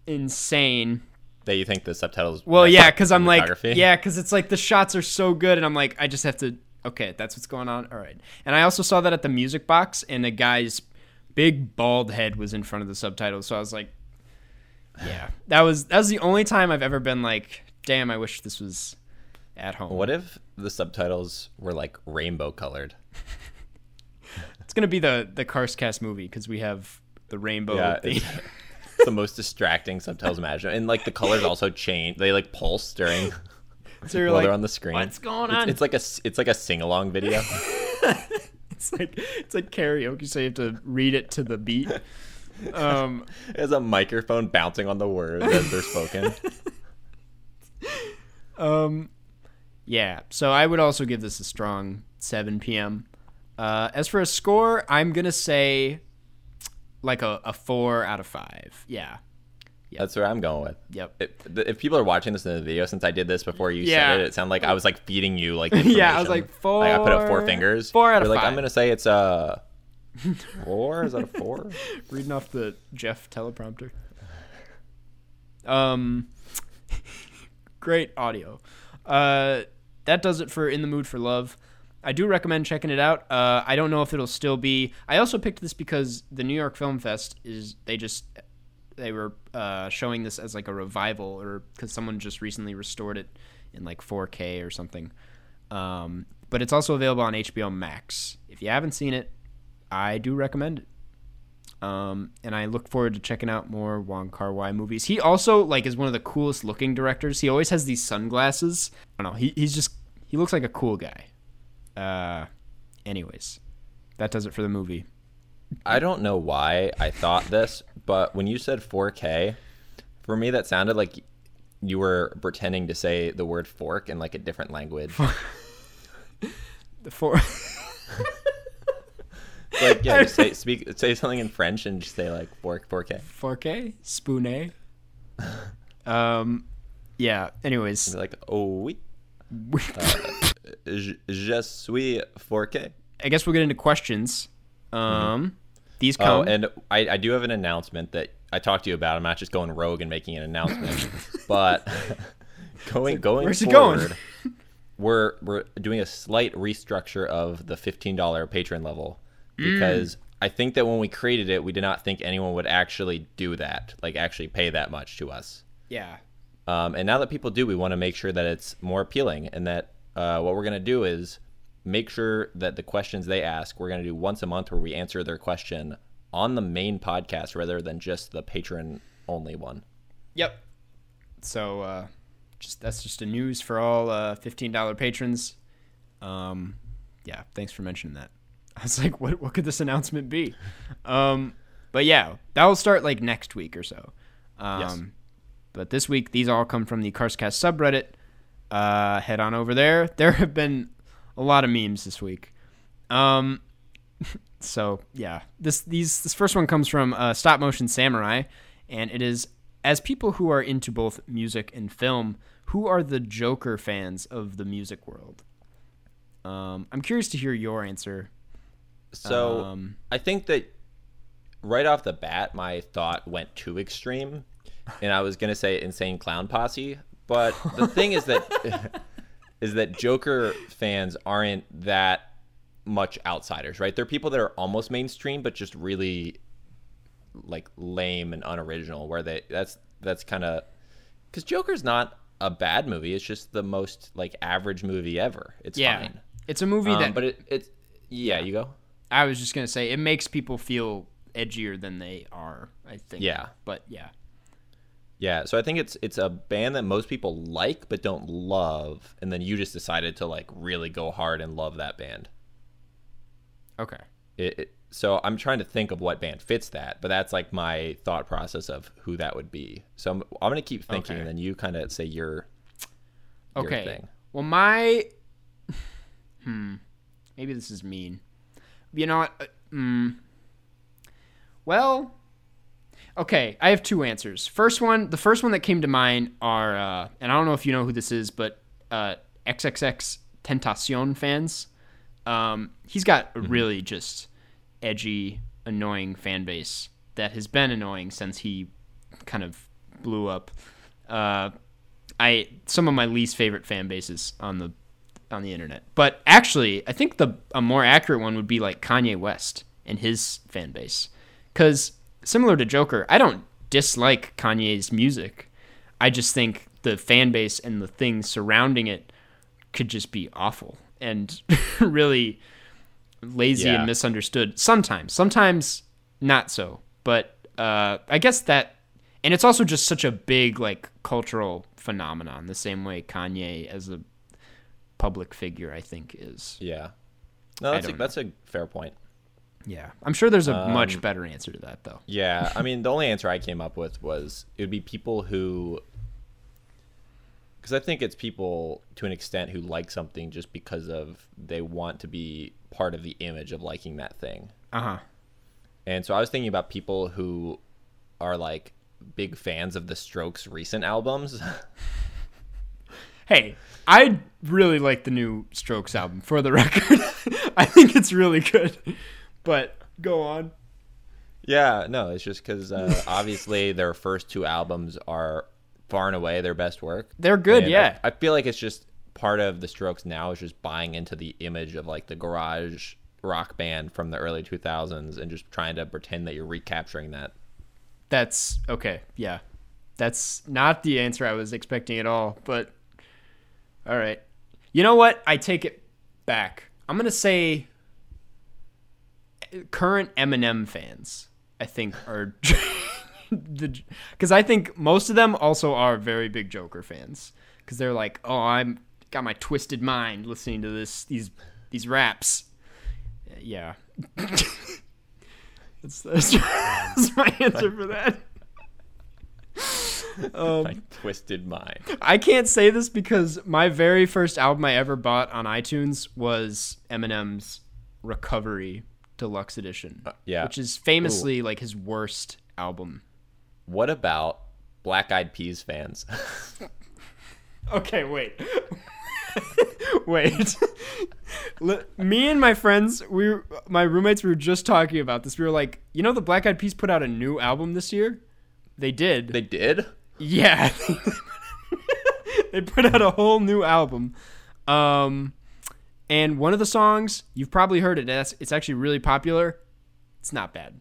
insane. That you think the subtitles? Well, yeah, because I'm like, yeah, because it's like the shots are so good, and I'm like, I just have to. Okay, that's what's going on. All right, and I also saw that at the music box, and a guy's big bald head was in front of the subtitles, so I was like, yeah, that was that was the only time I've ever been like, damn, I wish this was at home. What if the subtitles were like rainbow colored? [LAUGHS] It's gonna be the the Karstcast movie because we have the rainbow. Yeah, theme. it's, [LAUGHS] it's the most distracting subtitles imaginable, and like the colors also change. They like pulse during [LAUGHS] so you're while like, they're on the screen. What's going It's- on? It's, like a it's like a sing along video. [LAUGHS] It's like it's like karaoke, so you have to read it to the beat. Um, it has a microphone bouncing on the words as they're spoken. um, yeah. So I would also give this a strong 7 p.m. Uh, as for a score, I'm gonna say like a, a four out of five. Yeah. That's where I'm going with. Yep. If, if people are watching this in the video, since I did this before you Yeah. said it, it sounded like I was like feeding you like [LAUGHS] Yeah, I was like, Like, I put up four four- fingers. four out of like five. I'm gonna say it's a [LAUGHS] four. Is that a four? [LAUGHS] Reading off the Jeff teleprompter. Um, great audio. Uh, that does it for In the Mood for Love. I do recommend checking it out. Uh, I don't know if it'll still be. I also picked this because the New York Film Fest is they just they were uh, showing this as like a revival or because someone just recently restored it in like 4K or something. Um, but it's also available on HBO Max. If you haven't seen it, I do recommend it. Um, and I look forward to checking out more Wong Kar Wai movies. He also like is one of the coolest looking directors. He always has these sunglasses. I don't know. He he's just he looks like a cool guy. Uh, anyways, that does it for the movie. I don't know why I thought this, but when you said 4K, for me that sounded like you were pretending to say the word fork in like a different language. [LAUGHS] The four. like yeah, just say [LAUGHS] speak say something in French and just say like fork 4K. 4K Spooné. Um, yeah. Anyways, like oh oui, [LAUGHS] uh, je, je suis 4K. I guess we'll get into questions. Um, these Oh, come. and I, I do have an announcement that I talked to you about. I'm not just going rogue and making an announcement, [LAUGHS] but going [LAUGHS] going where's it going? we're we're doing a slight restructure of the $15 patron level Mm. because I think that when we created it, we did not think anyone would actually do that, like actually pay that much to us. yeah. Um, and now that people do, we want to make sure that it's more appealing and that uh, what we're going to do is make sure that the questions they ask, we're going to do once a month where we answer their question on the main podcast rather than just the patron only one. Yep. So uh, just that's just a news for all uh, fifteen dollar patrons. Um, yeah, thanks for mentioning that. [LAUGHS] I was like, what what could this announcement be? Um, but yeah, that will start like next week or so. Um, Yes. But this week, these all come from the Karstcast subreddit. Uh, head on over there. [LAUGHS] There have been a lot of memes this week. Um, [LAUGHS] so yeah, this these this first one comes from uh, Stop Motion Samurai, and it is as people who are into both music and film, who are the Joker fans of the music world? Um, I'm curious to hear your answer. So Um, I think that right off the bat, my thought went too extreme, and I was gonna say insane clown posse. But the thing is that [LAUGHS] is that Joker fans aren't that much outsiders, right? They're people that are almost mainstream, but just really like lame and unoriginal. Where they that's that's kind of because Joker's not a bad movie. It's just the most like average movie ever. It's yeah, fine. it's a movie Um, that. but it, it's yeah, you go. I was just gonna say it makes people feel edgier than they are. I think. Yeah. But yeah. Yeah, so I think it's it's a band that most people like but don't love, and then you just decided to like really go hard and love that band. Okay. It, it, so I'm trying to think of what band fits that, but that's like my thought process of who that would be. So I'm, I'm gonna keep thinking, Okay. and then you kind of say your your Okay. thing. Well, my [LAUGHS] hmm, maybe this is mean. You know what? Uh, mm, well, okay. I have two answers. First one, the first one that came to mind are, uh, and I don't know if you know who this is, but uh, XXX Tentacion fans. Um, he's got Mm-hmm. a really just edgy, annoying fan base that has been annoying since he kind of blew up. Uh, I some of my least favorite fan bases on the on the internet. But actually, I think the a more accurate one would be like Kanye West and his fan base. Cuz similar to Joker, I don't dislike Kanye's music. I just think the fan base and the things surrounding it could just be awful and [LAUGHS] really lazy Yeah. and misunderstood sometimes. Sometimes not so. But uh, I guess that and it's also just such a big like cultural phenomenon the same way Kanye as a public figure I think is. Yeah. No, that's a, that's a fair point. Yeah. I'm sure there's a Um, much better answer to that though. Yeah, I [LAUGHS] mean, the only answer I came up with was it would be people who, because I think it's people to an extent who like something just because of they want to be part of the image of liking that thing. Uh-huh. And so I was thinking about people who are like big fans of the Strokes' recent albums. [LAUGHS] Hey, I really like the new Strokes album for the record. [LAUGHS] I think it's really good. But go on. yeah, no, it's just because uh, [LAUGHS] obviously their first two albums are far and away their best work. They're good, And yeah. I, I feel like it's just part of the Strokes now is just buying into the image of like the garage rock band from the early 2000s and just trying to pretend that you're recapturing that. That's okay. Yeah. That's not the answer I was expecting at all, but all right. You know what? I take it back. I'm going to say current Eminem fans, I think are [LAUGHS] the cuz I think most of them also are very big Joker fans cuz they're like, "Oh, I'm got my twisted mind listening to this these these raps." Yeah. [LAUGHS] that's, that's, [LAUGHS] that's my answer for that. Um, Like twisted mind. I can't say this because my very first album I ever bought on iTunes was Eminem's Recovery Deluxe Edition, yeah. which is famously like his worst album. What about Black Eyed Peas fans? [LAUGHS] Okay, wait. [LAUGHS] wait. Me and my friends, we were, my roommates we were just talking about this. We were like, you know the Black Eyed Peas put out a new album this year? They did. they did? Yeah. [LAUGHS] they put out a whole new album. Um and one of the songs, you've probably heard it. It's, it's actually really popular. It's not bad.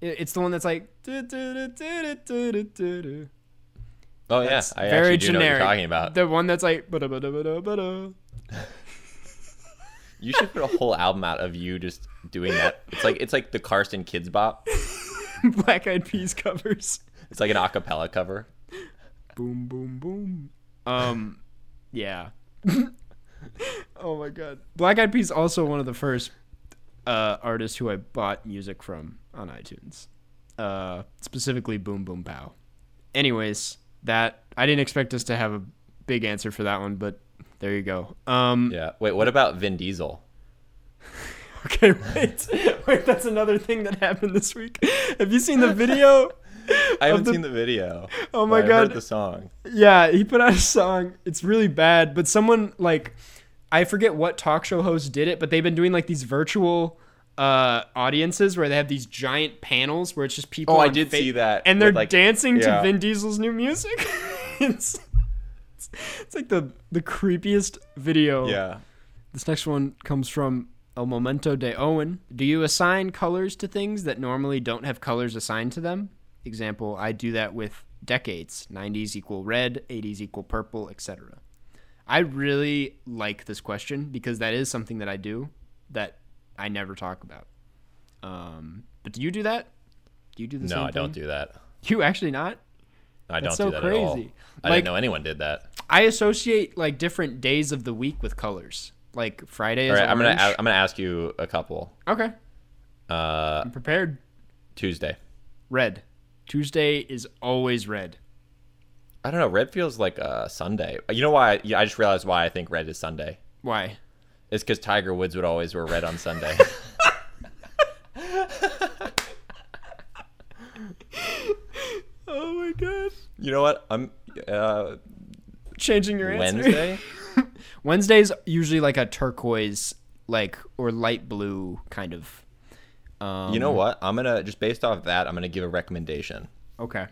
It- It's the one that's like Oh yeah, That's I very actually do know what generic. you're talking about. The one that's like [LAUGHS] You should put a whole album out of you just doing that. It's like it's like the Karsten Kidz Bop. [LAUGHS] Black Eyed Peas covers. It's like an a cappella cover. Boom boom boom. Um yeah. [LAUGHS] oh my god. Black Eyed Peas also one of the first uh artists who I bought music from on iTunes. Uh specifically Boom Boom Pow. Anyways, that I didn't expect us to have a big answer for that one, but there you go. Um Yeah. Wait, what about Vin Diesel? [LAUGHS] okay, wait. [LAUGHS] wait, that's another thing that happened this week. Have you seen the video? [LAUGHS] I haven't the- seen the video. Oh my but I God. heard the song. Yeah, he put out a song. It's really bad, but someone like I forget what talk show host did it, but they've been doing like these virtual uh audiences where they have these giant panels where it's just people Oh, I did fa- see that and they're with, like- dancing yeah. to Vin Diesel's new music. it's, [LAUGHS] it's it's like the the creepiest video. Yeah. This next one comes from El Momento de Owen. Do you assign colors to things that normally don't have colors assigned to them? Example, I do that with decades. 90s equal red, 80s equal purple, etc. I really like this question because that is something that I do that I never talk about. Um, but do you do that? Do you do the same No, I don't do that. You actually not? I That's don't so do that at all. crazy. I Like- didn't know anyone did that. I associate like different days of the week with colors. Like Friday All is right, I'm gonna I'm gonna ask you a couple. okay, Uh, I'm prepared. Tuesday. Red. Tuesday is always red. I don't know. Red feels like a Sunday. You know why? Yeah, I just realized why I think red is Sunday. Why? It's because Tiger Woods would always wear red on Sunday. [LAUGHS] Oh my god. you know what? I'm uh, Changing your answer. Wednesday. [LAUGHS] Wednesday's usually like a turquoise, like or light blue kind of. Um, You know what? I'm gonna just based off that, I'm gonna give a recommendation. Okay.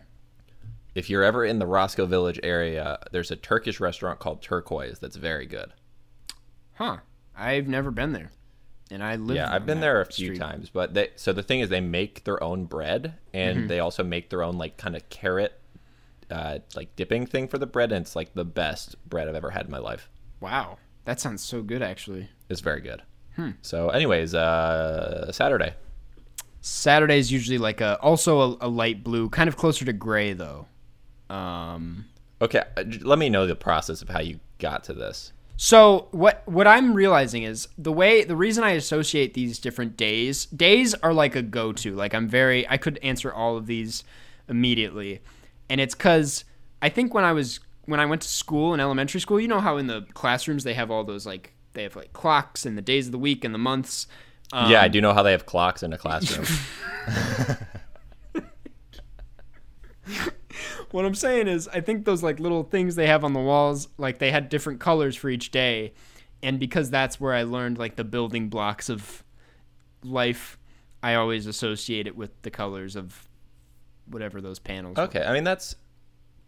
If you're ever in the Roscoe Village area, there's a Turkish restaurant called Turquoise that's very good. Huh. I've never been there, and I live. Yeah, I've been there a few street. times, but they so the thing is they make their own bread and Mm-hmm. they also make their own like kind of carrot uh like dipping thing for the bread and it's like the best bread I've ever had in my life. Wow, that sounds so good actually. It's very good. Hmm. So anyways, uh Saturday. is usually like a also a, a light blue, kind of closer to gray though. Um. Okay, uh, let me know the process of how you got to this. So what what I'm realizing is the way the reason I associate these different days days are like a go to. Like I'm very I could answer all of these immediately, and it's because I think when I was when I went to school in elementary school, you know how in the classrooms they have all those like they have like clocks and the days of the week and the months. Um, yeah, I do know how they have clocks in a classroom. [LAUGHS] [LAUGHS] [LAUGHS] What I'm saying is, I think those like little things they have on the walls, like they had different colors for each day, and because that's where I learned like the building blocks of life, I always associate it with the colors of whatever those panels. were. okay, I mean that's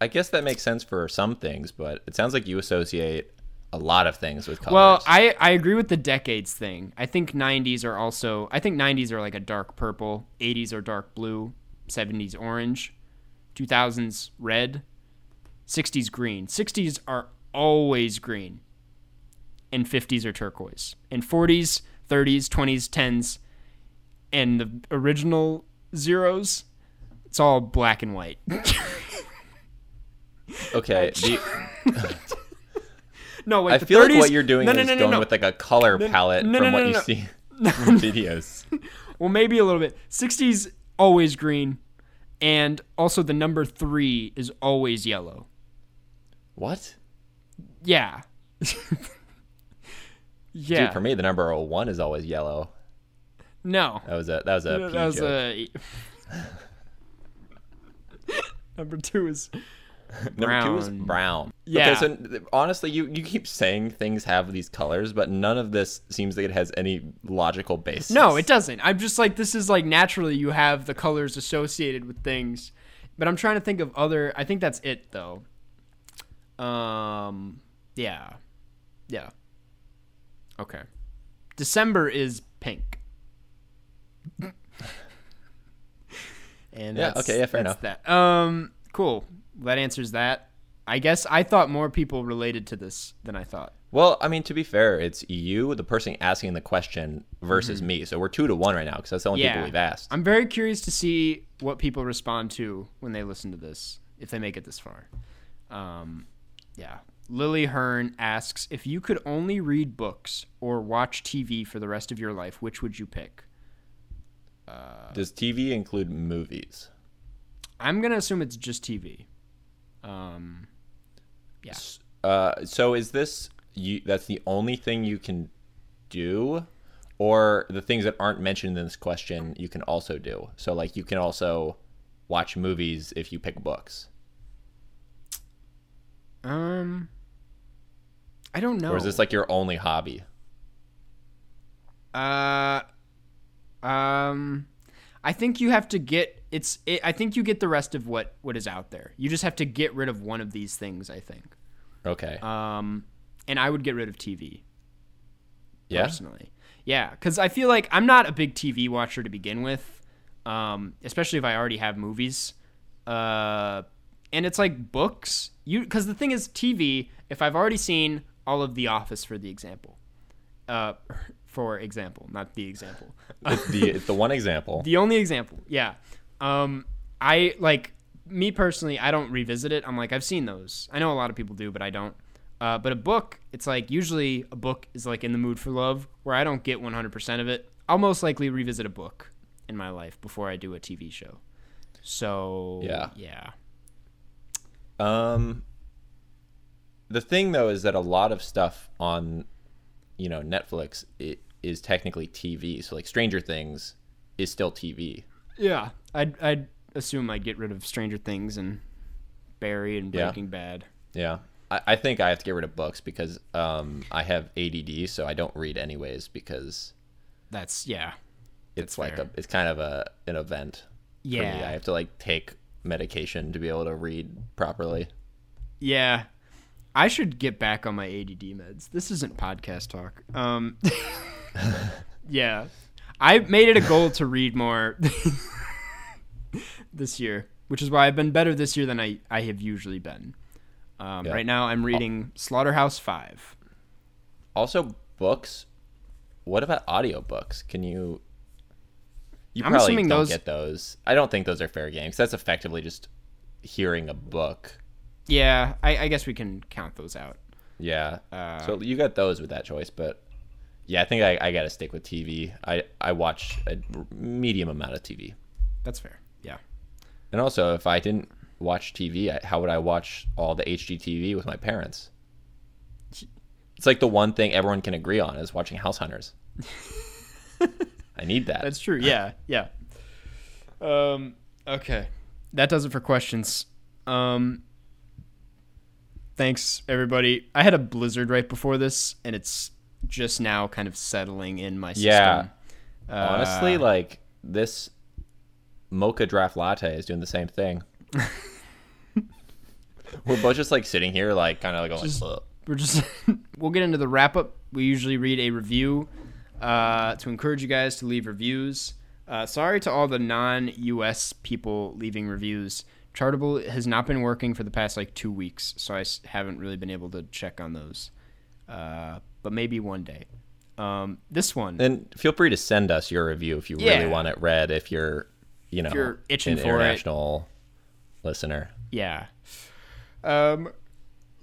I guess that makes sense for some things, but it sounds like you associate a lot of things with colors. Well, I I agree with the decades thing. I think 90s are also. I think 90s are like a dark purple, 80s are dark blue, 70s orange, 2000s red, 60s green. 60s are always green, and 50s are turquoise, and 40s, 30s, 20s, 10s, and the original zeros. It's all black and white. [LAUGHS] okay, [LAUGHS] no, wait. I feel 30s, like what you're doing no, no, is no, no, going with like a color palette from what you see [LAUGHS] from videos. Well, maybe a little bit. 60s always green, and also the number three is always yellow. What? Yeah. [LAUGHS] yeah. Dude, for me the number one is always yellow. no. That was a that was a that was joke. a. [LAUGHS] number two is [LAUGHS] Number two is brown. brown. Yeah. Okay, so honestly, you, you keep saying things have these colors, but none of this seems like it has any logical basis. no, it doesn't. I'm just like this is like naturally you have the colors associated with things, but I'm trying to think of other. I think that's it though. Um. Yeah. Yeah. Okay. December is pink. [LAUGHS] and Yeah, okay, yeah, fair that's That. Um. Cool. That answers that. I guess I thought more people related to this than I thought. Well, I mean, to be fair, it's you, the person asking the question, versus me. So we're two to one right now because that's the only people Mm-hmm. We've asked. I'm very curious to see what people respond to when they listen to this, if they make it this far. Um, yeah. Lily Hearn asks if you could only read books or watch TV for the rest of your life, which would you pick? Does TV include movies? I'm gonna assume it's just TV. Um, yeah. Uh, so is this you? That's the only thing you can do, or the things that aren't mentioned in this question you can also do. So like you can also watch movies if you pick books, Um, I don't know. or is this like your only hobby? Uh, um, I think you have to get it's. It, I think you get the rest of what what is out there. You just have to get rid of one of these things. I think. Okay. Um, and I would get rid of TV yeah. personally. Yeah, because I feel like I'm not a big TV watcher to begin with, um, especially if I already have movies. Uh, and it's like books. You because the thing is TV. If I've already seen all of The Office, for the example, uh, [LAUGHS] for example, not the example. The it's the one example. [LAUGHS] The only example, yeah. Um, I like me personally. I don't revisit it. I'm like I've seen those. I know a lot of people do, but I don't. Uh, but a book, it's like usually a book is like in the mood for love, where I don't get 100% of it. I'll most likely revisit a book in my life before I do a TV show. So Yeah. yeah, Um, the thing though is that a lot of stuff on, you know, Netflix it is technically TV. So like Stranger Things is still TV. Yeah. I'd I'd assume I'd get rid of Stranger Things and Barry and Yeah. Breaking Bad. Yeah. I, I think I have to get rid of books because um I have ADD, so I don't read anyways because That's yeah. it's That's like fair. a it's kind of a an event. For me. Yeah. I have to like take medication to be able to read properly. Yeah. I should get back on my ADD meds. This isn't podcast talk. Um [LAUGHS] Yeah. I made it a goal to read more [LAUGHS] this year, which is why I've been better this year than I, I have usually been. Um, Yeah. Right now, I'm reading Slaughterhouse Five. Also, books. What about audiobooks? Can you? You I'm probably assuming don't those- get those. I don't think those are fair games. that's effectively just hearing a book. Yeah, I, I guess we can count those out. Yeah. Uh, so you got those with that choice, but yeah, I think I, I got to stick with TV. I I watch a medium amount of TV, That's fair. Yeah. and also if I didn't watch TV, how would I watch all the HGTV with my parents? It's like the one thing everyone can agree on is watching House Hunters. [LAUGHS] I need that. That's true. Yeah, yeah. Um. Okay, that does it for questions. Um. Thanks everybody. I had a blizzard right before this, and it's just now kind of settling in my system. Yeah. Uh, Honestly, like this mocha draft latte is doing the same thing. [LAUGHS] We're both just like sitting here, like kind of like going, Just- we're just [LAUGHS] we'll get into the wrap up. We usually read a review uh, to encourage you guys to leave reviews. Uh, sorry to all the non-US people leaving reviews. Chartable has not been working for the past like two weeks, so I haven't really been able to check on those. Uh, but maybe one day. Um, this one, And feel free to send us your review if you Yeah. really want it read. If you're, you know, you're itching an for it. international listener. yeah. Um, [SIGHS]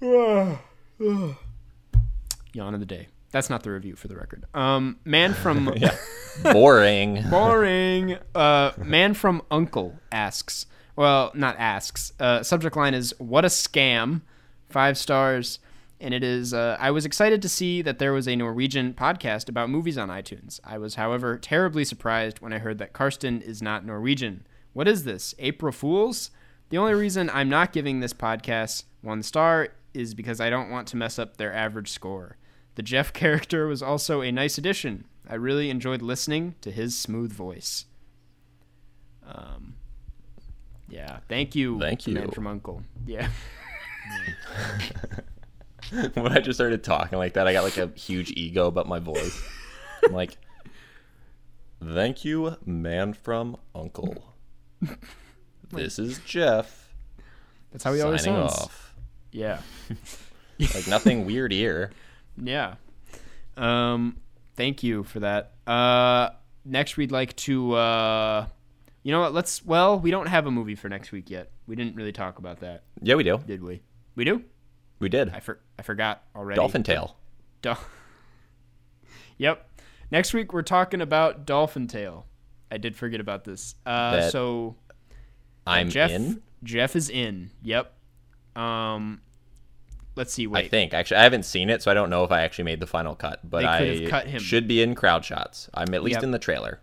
yawn of the day. That's not the review for the record. Um, man from [LAUGHS] Boring. [LAUGHS] Boring. Uh, man from Uncle asks. Well, not asks. Uh, subject line is "What a scam." Five stars, and it is. Uh, I was excited to see that there was a Norwegian podcast about movies on iTunes. I was, however, terribly surprised when I heard that Karsten is not Norwegian. What is this? April Fools? The only reason I'm not giving this podcast one star is because I don't want to mess up their average score. The Jeff [LAUGHS] character was also a nice addition. I really enjoyed listening to his smooth voice. Um, yeah, thank you, Thank you, man you. from Uncle. Yeah, [LAUGHS] [LAUGHS] [LAUGHS] when I just started talking like that, I got like a huge ego about my voice. I'm like, thank you, man from Uncle. [LAUGHS] This is Jeff. that's how he always signing sounds. off. Yeah, [LAUGHS] Like nothing weird here. yeah. Um, thank you for that. Uh, next we'd like to. Uh, you know what? Let's. Well, we don't have a movie for next week yet. We didn't really talk about that, Yeah, we do. did we? We do. We did. I for, I forgot already. Dolphin tail. Dol- [LAUGHS] yep. Next week we're talking about Dolphin Tail. I did forget about this. Uh, so I'm Jeff in. Jeff is in. Yep. Um, let's see. Wait. I think actually I haven't seen it, so I don't know if I actually made the final cut. But They could have I cut him. should be in crowd shots. I'm at least Yep. in the trailer.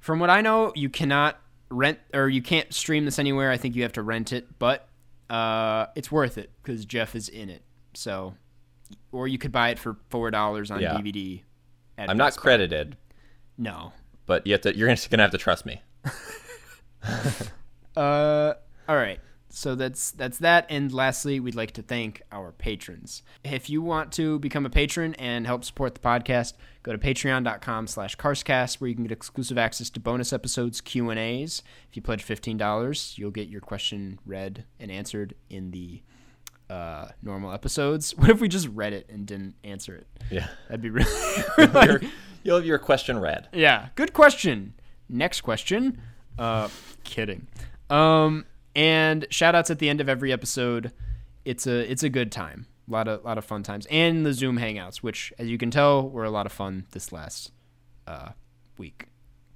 From what I know, you cannot rent or you can't stream this anywhere. I think you have to rent it, but uh, it's worth it because Jeff is in it. So, or you could buy it for four dollars on Yeah. DVD. at I'm not Best Buy. credited, No. but you have to, you're just gonna have to trust me. [LAUGHS] Uh, all right. So that's that's that. And lastly, we'd like to thank our patrons. If you want to become a patron and help support the podcast, go to patreon.com slash karstcast where you can get exclusive access to bonus episodes, Q&As. If you pledge $15, you'll get your question read and answered in the uh, normal episodes. [LAUGHS] What if we just read it and didn't answer it? Yeah. That'd be [LAUGHS] really... [LAUGHS] Your- You'll have your question read. Yeah, good question. Next question. Uh, kidding. Um, and shout outs at the end of every episode. It's a it's a good time. A lot of lot of fun times, and the Zoom hangouts, which, as you can tell, were a lot of fun this last uh, week.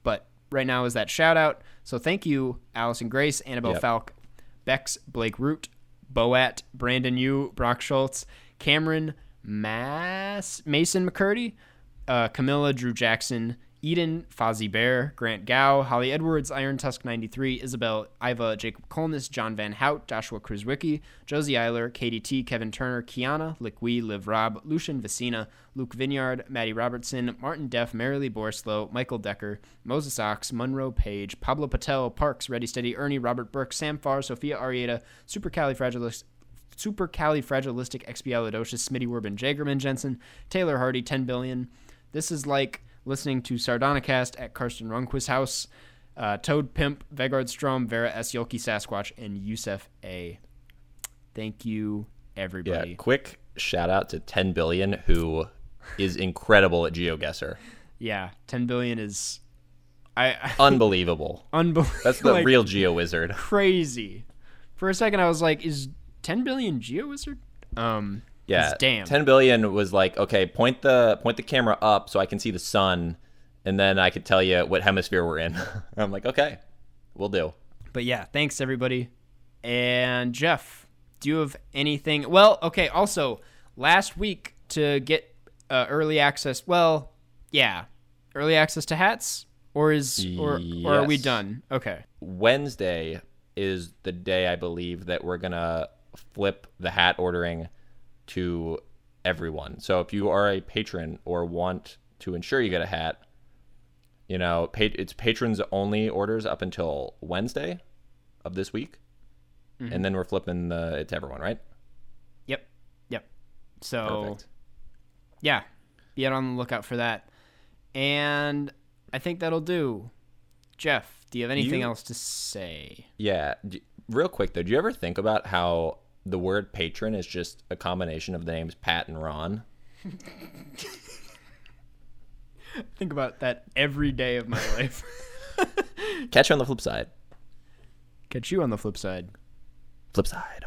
But right now is that shout out. So thank you, Allison Grace, Annabelle Yep. Falk, Bex, Blake Root, Boat, Brandon Yu, Brock Schultz, Cameron Mass, Mason McCurdy, uh, Camilla, Drew Jackson, Eden, Fozzie Bear, Grant Gow, Holly Edwards, Iron Tusk 93, Isabel, Iva, Jacob Colness, John Van Hout, Joshua Kruzwicki, Josie Eiler, KDT, Kevin Turner, Kiana, Liqui, Liv Rob, Lucian Vicina, Luke Vineyard, Maddie Robertson, Martin Deff, Marilee Borslow, Michael Decker, Moses Ox, Monroe Page, Pablo Patel, Parks, Ready Steady, Ernie, Robert Burke, Sam Farr, Sophia Arieta, Supercalifragilistic supercalifragilisticexpialidocious, Smitty Werbin, Jagerman Jensen, Taylor Hardy, 10 billion. This is like listening to Sardonicast at Karsten Runquist's house. Uh, Toad Pimp, Vegard Strom, Vera S. Yolki Sasquatch, and Yusef A. Thank you, everybody. Yeah, quick shout out to 10 billion, who is incredible at GeoGuessr. Yeah, 10 billion is I, I [LAUGHS] Unbelievable. unbelievable. [LAUGHS] That's the like, real Geo Wizard. crazy. For a second, I was like, "Is 10 billion Geo Wizard?" Um, Yeah, damn. 10 billion was like, okay, point the point the camera up so I can see the sun, and then I could tell you what hemisphere we're in. [LAUGHS] I'm like, okay, we'll do. But yeah, thanks everybody. And Jeff, do you have anything? Well, okay. Also, last week to get uh, early access. Well, yeah, early access to hats, or is or or are we done? Okay. Wednesday is the day I believe that we're gonna flip the hat ordering to everyone. So if you are a patron or want to ensure you get a hat, you know, it's patrons only orders up until Wednesday of this week, and mm-hmm. then we're flipping the, it to everyone, right? Yep. Yep. So Perfect. yeah, be on the lookout for that. And I think that'll do. Jeff, do you have anything You- else to say? Yeah. Real quick though, do you ever think about how the word patron is just a combination of the names Pat and Ron? [LAUGHS] Think about that every day of my [LAUGHS] life. [LAUGHS] Catch you on the flip side. Catch you on the flip side. Flip side.